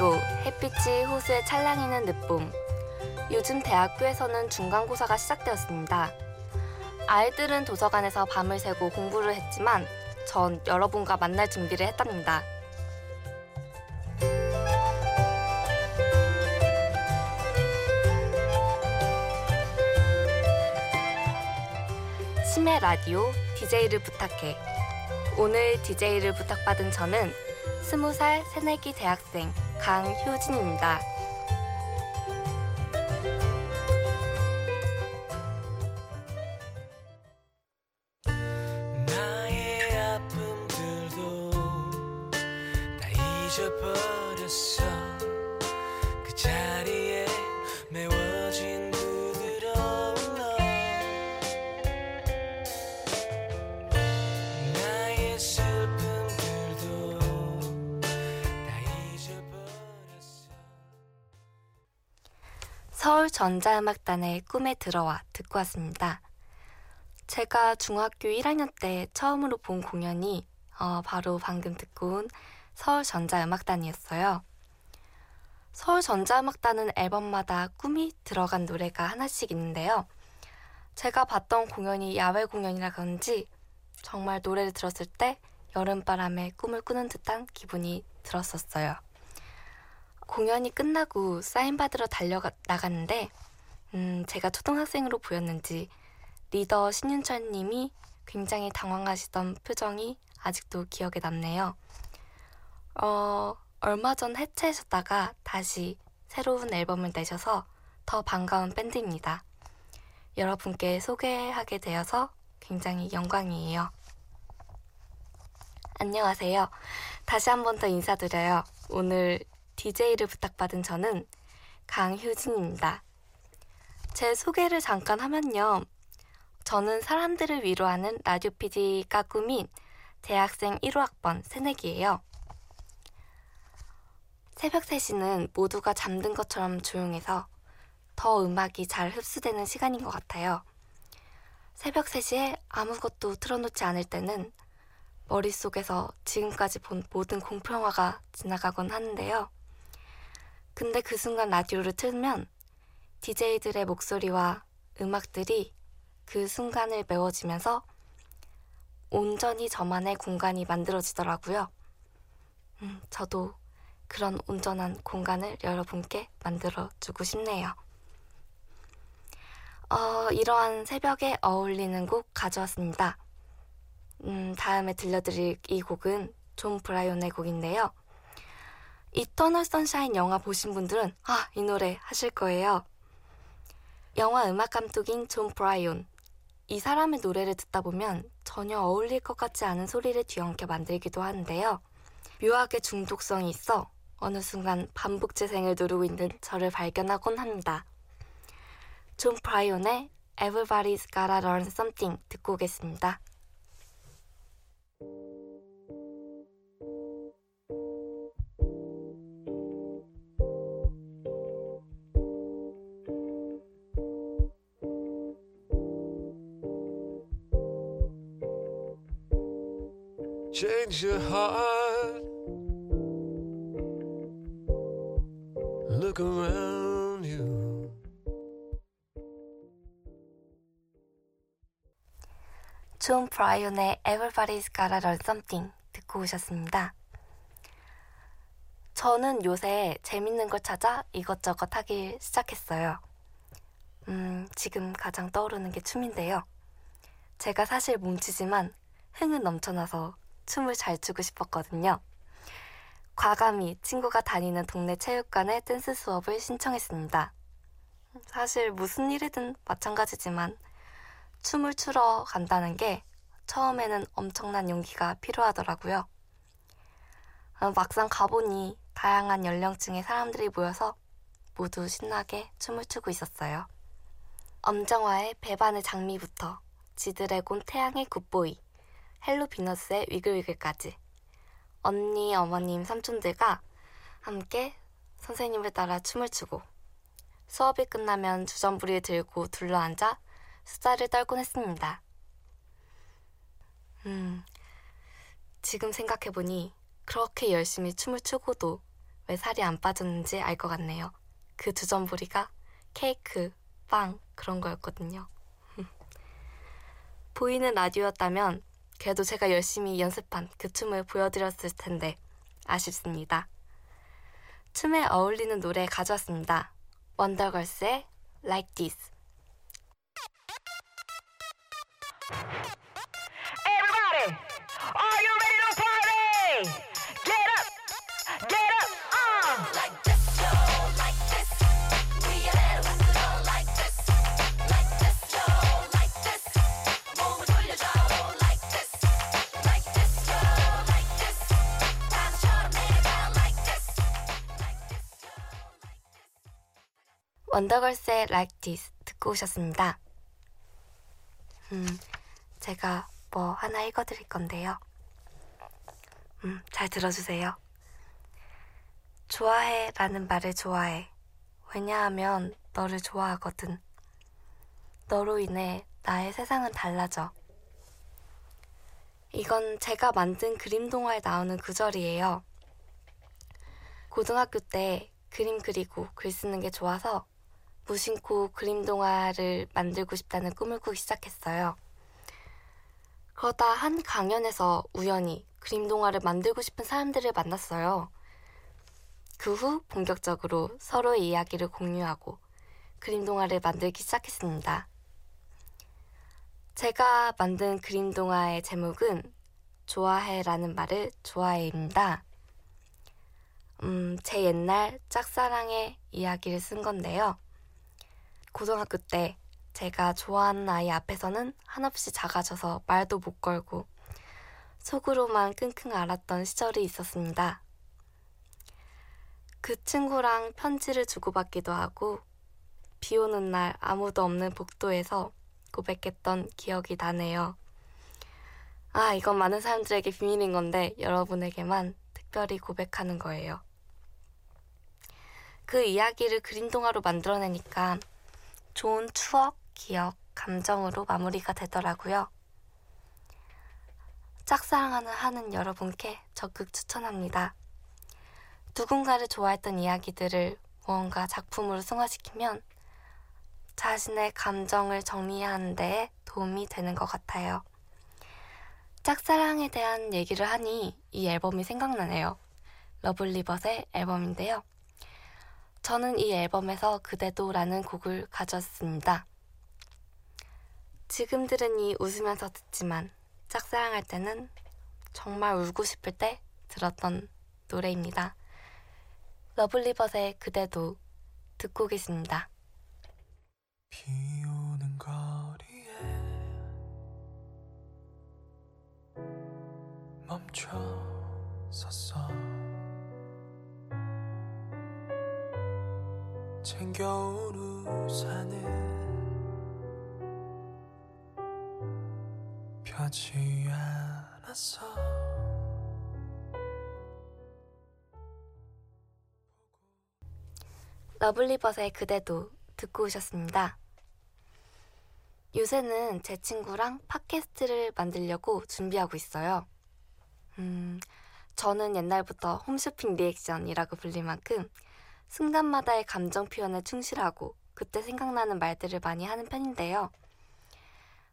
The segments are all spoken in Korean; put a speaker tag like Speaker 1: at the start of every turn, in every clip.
Speaker 1: 피고 햇빛이 호수에 찰랑이는 늦봄. 요즘 대학교에서는 중간고사가 시작되었습니다. 아이들은 도서관에서 밤을 새고 공부를 했지만 전 여러분과 만날 준비를 했답니다. 심해 라디오 DJ를 부탁해. 오늘 DJ를 부탁받은 저는 스무 살 새내기 대학생 강효진입니다. 서울 전자음악단의 꿈에 들어와 듣고 왔습니다. 제가 중학교 1학년 때 처음으로 본 공연이 어, 바로 방금 듣고 온 서울 전자음악단이었어요. 서울 전자음악단은 앨범마다 꿈이 들어간 노래가 하나씩 있는데요. 제가 봤던 공연이 야외 공연이라 그런지 정말 노래를 들었을 때 여름바람에 꿈을 꾸는 듯한 기분이 들었었어요. 공연이 끝나고 사인 받으러 달려 나갔는데 음, 제가 초등학생으로 보였는지 리더 신윤철 님이 굉장히 당황하시던 표정이 아직도 기억에 남네요. 어, 얼마 전 해체하셨다가 다시 새로운 앨범을 내셔서 더 반가운 밴드입니다. 여러분께 소개하게 되어서 굉장히 영광이에요. 안녕하세요. 다시 한 번 더 인사드려요. 오늘 DJ를 부탁받은 저는 강효진입니다. 제 소개를 잠깐 하면요. 저는 사람들을 위로하는 라디오 PD가 꿈인 대학생 1호 학번 새내기예요. 새벽 3시는 모두가 잠든 것처럼 조용해서 더 음악이 잘 흡수되는 시간인 것 같아요. 새벽 3시에 아무것도 틀어놓지 않을 때는 머릿속에서 지금까지 본 모든 공포영화가 지나가곤 하는데요. 근데 그 순간 라디오를 틀면 DJ들의 목소리와 음악들이 그 순간을 메워지면서 온전히 저만의 공간이 만들어지더라고요. 음, 저도 그런 온전한 공간을 여러분께 만들어주고 싶네요. 어, 이러한 새벽에 어울리는 곡 가져왔습니다. 음, 다음에 들려드릴 이 곡은 존 브라이온의 곡인데요. 이터널 선샤인 영화 보신 분들은 아, 이 노래 아실 거예요. 영화 음악 감독인 존 브라이온. 이 사람의 노래를 듣다 보면 전혀 어울릴 것 같지 않은 소리를 뒤엉켜 만들기도 하는데요. 묘하게 중독성이 있어 어느 순간 반복 재생을 누르고 있는 저를 발견하곤 합니다. 존 브라이온의 Everybody's Gotta Learn Something 듣고 오겠습니다.
Speaker 2: Change your heart. Look around you.
Speaker 1: 존 브라이온의 Everybody's Gotta Learn Sometime 듣고 오셨습니다. 저는 요새 재밌는 걸 찾아 이것저것 하기 시작했어요. 음, 지금 가장 떠오르는 게 춤인데요. 제가 사실 몸치지만 흥은 넘쳐나서 춤을 잘 추고 싶었거든요. 과감히 친구가 다니는 동네 체육관에 댄스 수업을 신청했습니다. 사실 무슨 일이든 마찬가지지만 춤을 추러 간다는 게 처음에는 엄청난 용기가 필요하더라고요. 어, 막상 가보니 다양한 연령층의 사람들이 모여서 모두 신나게 춤을 추고 있었어요. 엄정화의 배반의 장미부터 지드래곤 태양의 굿보이, 헬로 비너스의 Wiggle Wiggle까지 언니, 어머님, 삼촌들과 함께 선생님을 따라 춤을 추고 수업이 끝나면 주전부리를 들고 둘러앉아 수다를 떨곤 했습니다. 음, 지금 생각해보니 그렇게 열심히 춤을 추고도 왜 살이 안 빠졌는지 알 것 같네요. 그 주전부리가 케이크, 빵 그런 거였거든요. 보이는 라디오였다면 그래도 제가 열심히 연습한 그 춤을 보여드렸을 텐데 아쉽습니다. 춤에 어울리는 노래 가져왔습니다. 원더걸스의 Like This. 원더걸스의 Like This 듣고 오셨습니다. 음, 제가 뭐 하나 읽어드릴 건데요. 음, 잘 들어주세요. 좋아해 라는 말을 좋아해. 왜냐하면 너를 좋아하거든. 너로 인해 나의 세상은 달라져. 이건 제가 만든 그림 동화에 나오는 구절이에요. 고등학교 때 그림 그리고 글 쓰는 게 좋아서 무심코 그림 동화를 만들고 싶다는 꿈을 꾸기 시작했어요. 그러다 한 강연에서 우연히 그림 동화를 만들고 싶은 사람들을 만났어요. 그 후 본격적으로 서로의 이야기를 공유하고 그림 동화를 만들기 시작했습니다. 제가 만든 그림 동화의 제목은 좋아해라는 말을 좋아해입니다. 음, 제 옛날 짝사랑의 이야기를 쓴 건데요. 고등학교 때 제가 좋아하는 아이 앞에서는 한없이 작아져서 말도 못 걸고 속으로만 끙끙 앓았던 시절이 있었습니다. 그 친구랑 편지를 주고받기도 하고 비 오는 날 아무도 없는 복도에서 고백했던 기억이 나네요. 아, 이건 많은 사람들에게 비밀인 건데 여러분에게만 특별히 고백하는 거예요. 그 이야기를 그림 동화로 만들어내니까 좋은 추억, 기억, 감정으로 마무리가 되더라고요. 짝사랑하는 하는 여러분께 적극 추천합니다. 누군가를 좋아했던 이야기들을 무언가 작품으로 승화시키면 자신의 감정을 정리하는 데 도움이 되는 것 같아요. 짝사랑에 대한 얘기를 하니 이 앨범이 생각나네요. 러블리벗의 앨범인데요. 저는 이 앨범에서 그대도라는 곡을 가졌습니다. 지금 들으니 웃으면서 듣지만 짝사랑할 때는 정말 울고 싶을 때 들었던 노래입니다. 러블리벗의 그대도 듣고 계십니다.
Speaker 2: 비 오는 거리에 멈춰 섰어 챙겨온 우산은 펴지 않았어
Speaker 1: 러블리벗의 그대도 듣고 오셨습니다. 요새는 제 친구랑 팟캐스트를 만들려고 준비하고 있어요. 음, 저는 옛날부터 홈쇼핑 리액션이라고 불릴 만큼 순간마다의 감정 표현에 충실하고 그때 생각나는 말들을 많이 하는 편인데요.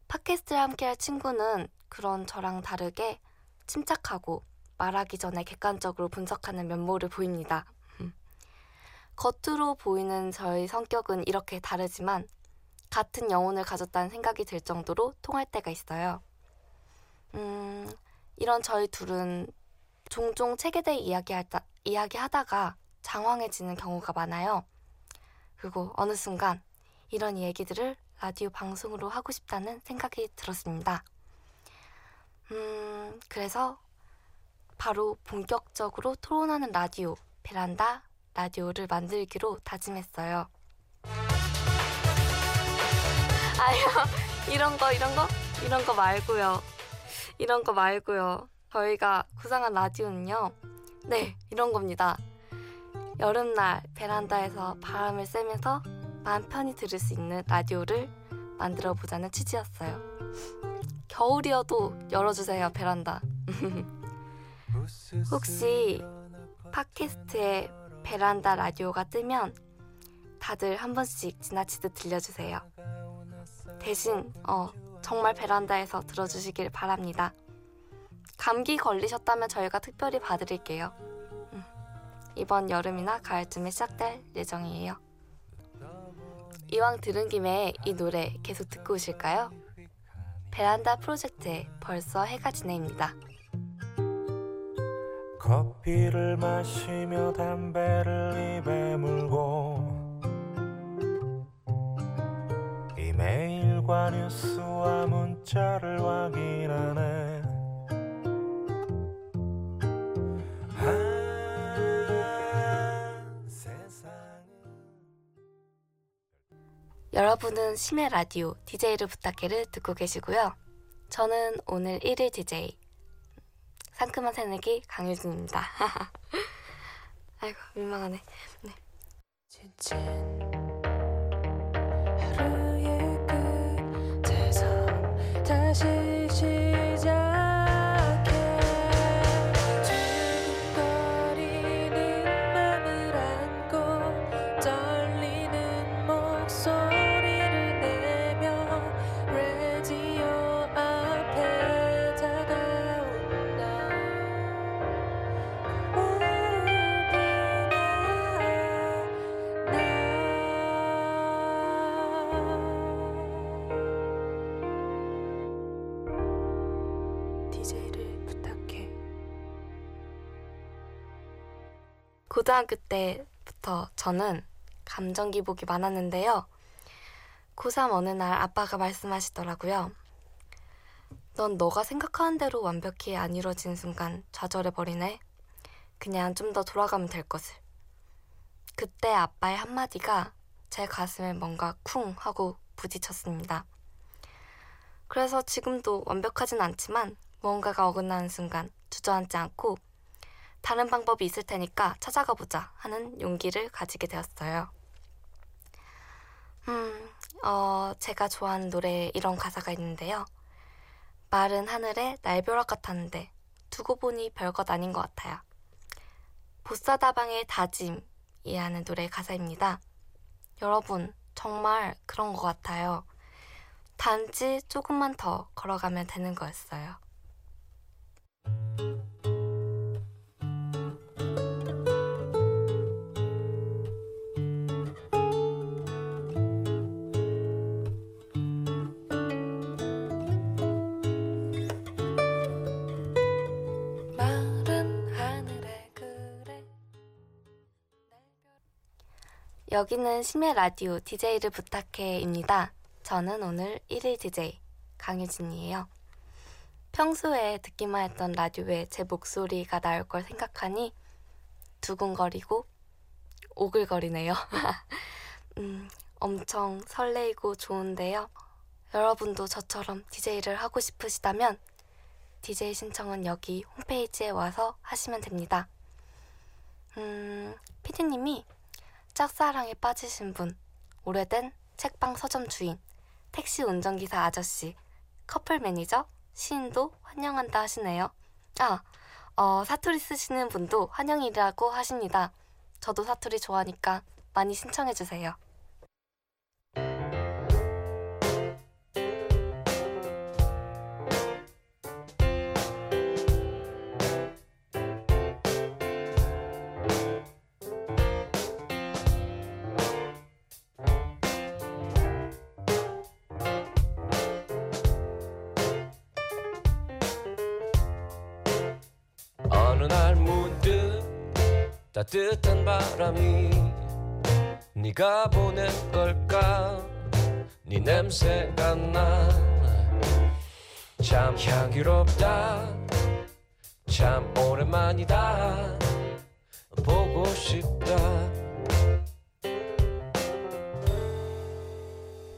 Speaker 1: 팟캐스트를 함께할 친구는 그런 저랑 다르게 침착하고 말하기 전에 객관적으로 분석하는 면모를 보입니다. 겉으로 보이는 저의 성격은 이렇게 다르지만 같은 영혼을 가졌다는 생각이 들 정도로 통할 때가 있어요. 음, 이런 저희 둘은 종종 책에 대해 이야기하다, 이야기하다가 장황해지는 경우가 많아요. 그리고 어느 순간 이런 얘기들을 라디오 방송으로 하고 싶다는 생각이 들었습니다. 음, 그래서 바로 본격적으로 토론하는 라디오, 베란다 라디오를 만들기로 다짐했어요. 아유, 이런 거, 이런 거? 이런 거 말고요. 이런 거 말고요. 저희가 구상한 라디오는요. 네, 이런 겁니다. 여름날 베란다에서 바람을 쐬면서 마음 편히 들을 수 있는 라디오를 만들어 보자는 취지였어요. 겨울이어도 열어주세요, 베란다. 혹시 팟캐스트에 베란다 라디오가 뜨면 다들 한 번씩 지나치듯 들려주세요. 대신 어, 정말 베란다에서 들어주시길 바랍니다. 감기 걸리셨다면 저희가 특별히 봐드릴게요. 음, 이번 여름이나 가을쯤에 시작될 예정이에요. 이왕 들은 김에 이 노래 계속 듣고 오실까요? 베란다 프로젝트의 벌써 해가 지네입니다.
Speaker 2: 커피를 마시며 담배를 입에 물고 이메일과 뉴스와 문자를 확인하네
Speaker 1: 여러분은 심해 라디오 DJ를 부탁해를 듣고 계시고요. 저는 오늘 1일 DJ 상큼한 새내기 강유진입니다. 아이고 민망하네.
Speaker 3: 끝에서 다시
Speaker 1: 고등학교 때부터 저는 감정 기복이 많았는데요. 고3 어느 날 아빠가 말씀하시더라고요. 넌 너가 생각하는 대로 완벽히 안 이루어진 순간 좌절해버리네. 그냥 좀 더 돌아가면 될 것을. 그때 아빠의 한마디가 제 가슴에 뭔가 쿵 하고 부딪혔습니다. 그래서 지금도 완벽하진 않지만 무언가가 어긋나는 순간 주저앉지 않고 다른 방법이 있을 테니까 찾아가 보자 하는 용기를 가지게 되었어요. 음, 어, 제가 좋아하는 노래에 이런 가사가 있는데요. 마른 하늘에 날벼락 같았는데 두고 보니 별것 아닌 것 같아요. 보사다방의 다짐이라는 노래의 가사입니다. 여러분, 정말 그런 것 같아요. 단지 조금만 더 걸어가면 되는 거였어요. 여기는 심해 라디오 DJ를 부탁해입니다. 저는 오늘 1일 DJ 강유진이에요. 평소에 듣기만 했던 라디오에 제 목소리가 나올 걸 생각하니 두근거리고 오글거리네요. 음, 엄청 설레이고 좋은데요. 여러분도 저처럼 DJ를 하고 싶으시다면 DJ 신청은 여기 홈페이지에 와서 하시면 됩니다. 음, 피디님이 짝사랑에 빠지신 분, 오래된 책방 서점 주인, 택시 운전기사 아저씨, 커플 매니저, 시인도 환영한다 하시네요. 아, 어, 사투리 쓰시는 분도 환영이라고 하십니다. 저도 사투리 좋아하니까 많이 신청해주세요.
Speaker 4: 날 문득 따뜻한 바람이 네가 보낸 걸까? 네 냄새가 나참 향기롭다. 참 오랜만이다. 보고 싶다.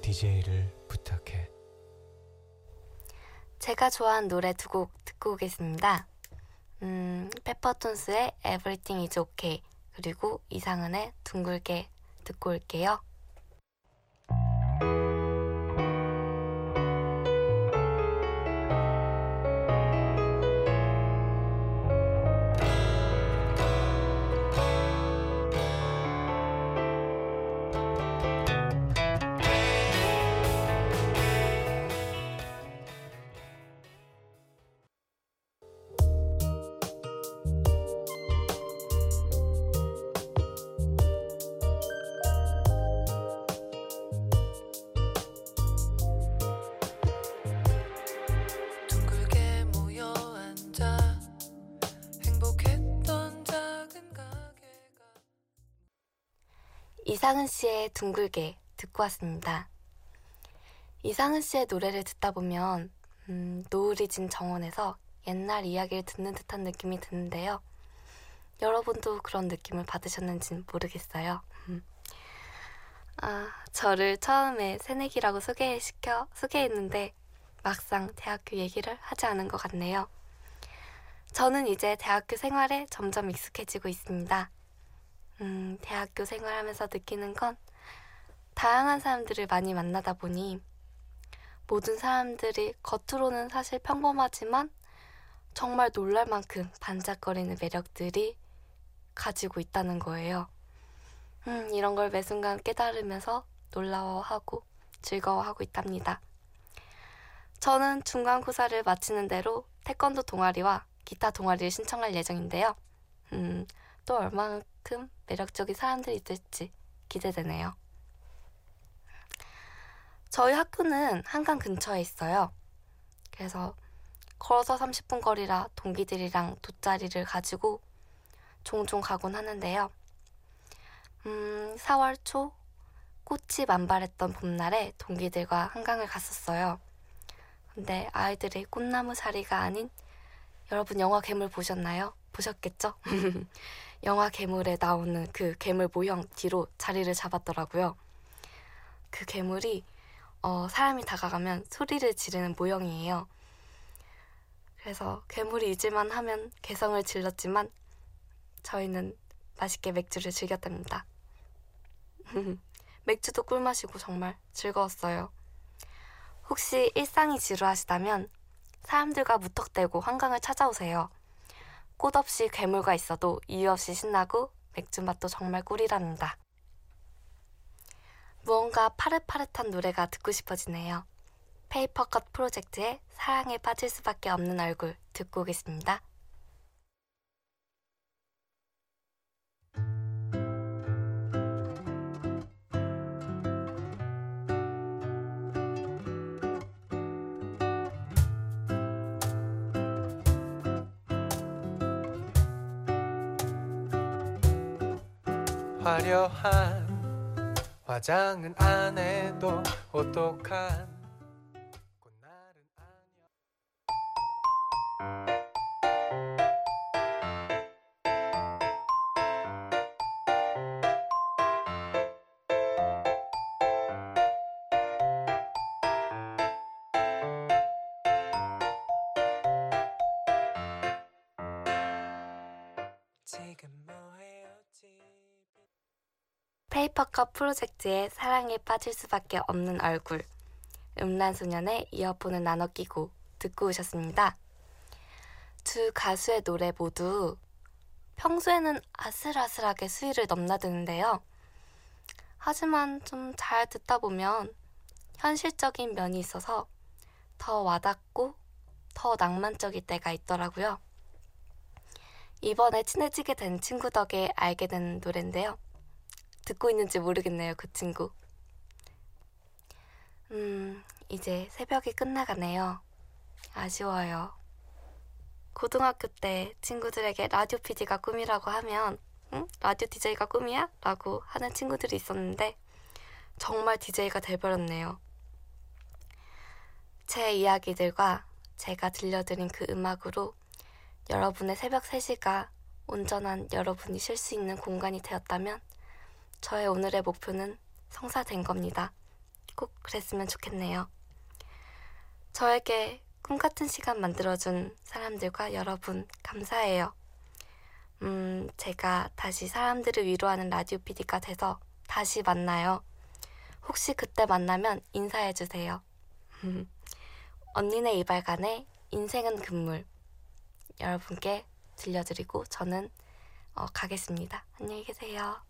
Speaker 4: DJ를 부탁해.
Speaker 1: 제가 좋아하는 노래 두 곡 듣고 오겠습니다. 음, 페퍼톤스의 Everything is Okay 그리고 이상은의 둥글게 듣고 올게요. 이상은 씨의 둥글게 듣고 왔습니다. 이상은 씨의 노래를 듣다 보면 음, 노을이 진 정원에서 옛날 이야기를 듣는 듯한 느낌이 드는데요. 여러분도 그런 느낌을 받으셨는지는 모르겠어요. 음. 아, 저를 처음에 새내기라고 소개시켜 소개했는데 막상 대학교 얘기를 하지 않은 것 같네요. 저는 이제 대학교 생활에 점점 익숙해지고 있습니다. 음, 대학교 생활하면서 느끼는 건 다양한 사람들을 많이 만나다 보니 모든 사람들이 겉으로는 사실 평범하지만 정말 놀랄 만큼 반짝거리는 매력들이 가지고 있다는 거예요. 음, 이런 걸 매 순간 깨달으면서 놀라워하고 즐거워하고 있답니다. 저는 중간고사를 마치는 대로 태권도 동아리와 기타 동아리를 신청할 예정인데요. 음, 또 얼마만큼 매력적인 사람들이 있을지 기대되네요. 저희 학교는 한강 근처에 있어요. 그래서 걸어서 30분 거리라 동기들이랑 돗자리를 가지고 종종 가곤 하는데요. 음, 4월 초 꽃이 만발했던 봄날에 동기들과 한강을 갔었어요. 근데 아이들의 꽃나무 자리가 아닌 여러분 영화 괴물 보셨나요? 보셨겠죠? 영화 괴물에 나오는 그 괴물 모형 뒤로 자리를 잡았더라고요. 그 괴물이 어, 사람이 다가가면 소리를 지르는 모형이에요. 그래서 괴물이 잊을만 하면 개성을 질렀지만 저희는 맛있게 맥주를 즐겼답니다. 맥주도 꿀맛이고 정말 즐거웠어요. 혹시 일상이 지루하시다면 사람들과 무턱대고 한강을 찾아오세요. 꽃 없이 괴물과 있어도 이유 없이 신나고 맥주 맛도 정말 꿀이랍니다. 무언가 파릇파릇한 노래가 듣고 싶어지네요. 페이퍼컷 프로젝트의 사랑에 빠질 수밖에 없는 얼굴 듣고 오겠습니다.
Speaker 4: 화려한 화장은 안 해도 오똑한 꽃날은 아니야. 지금
Speaker 1: 페이퍼컷 프로젝트의 사랑에 빠질 수밖에 없는 얼굴 음란소년의 이어폰을 나눠 끼고 듣고 오셨습니다. 두 가수의 노래 모두 평소에는 아슬아슬하게 수위를 넘나드는데요. 하지만 좀 잘 듣다 보면 현실적인 면이 있어서 더 와닿고 더 낭만적일 때가 있더라고요. 이번에 친해지게 된 친구 덕에 알게 된 노래인데요. 듣고 있는지 모르겠네요, 그 친구. 음, 이제 새벽이 끝나가네요. 아쉬워요. 고등학교 때 친구들에게 라디오 PD가 꿈이라고 하면, 응? 라디오 DJ가 꿈이야? 라고 하는 친구들이 있었는데, 정말 DJ가 돼버렸네요. 제 이야기들과 제가 들려드린 그 음악으로 여러분의 새벽 3시가 온전한 여러분이 쉴 수 있는 공간이 되었다면, 저의 오늘의 목표는 성사된 겁니다. 꼭 그랬으면 좋겠네요. 저에게 꿈 같은 시간 만들어준 사람들과 여러분 감사해요. 음, 제가 다시 사람들을 위로하는 라디오 PD가 돼서 다시 만나요. 혹시 그때 만나면 인사해주세요. 언니네 이발관의 인생은 금물 여러분께 들려드리고 저는 어, 가겠습니다. 안녕히 계세요.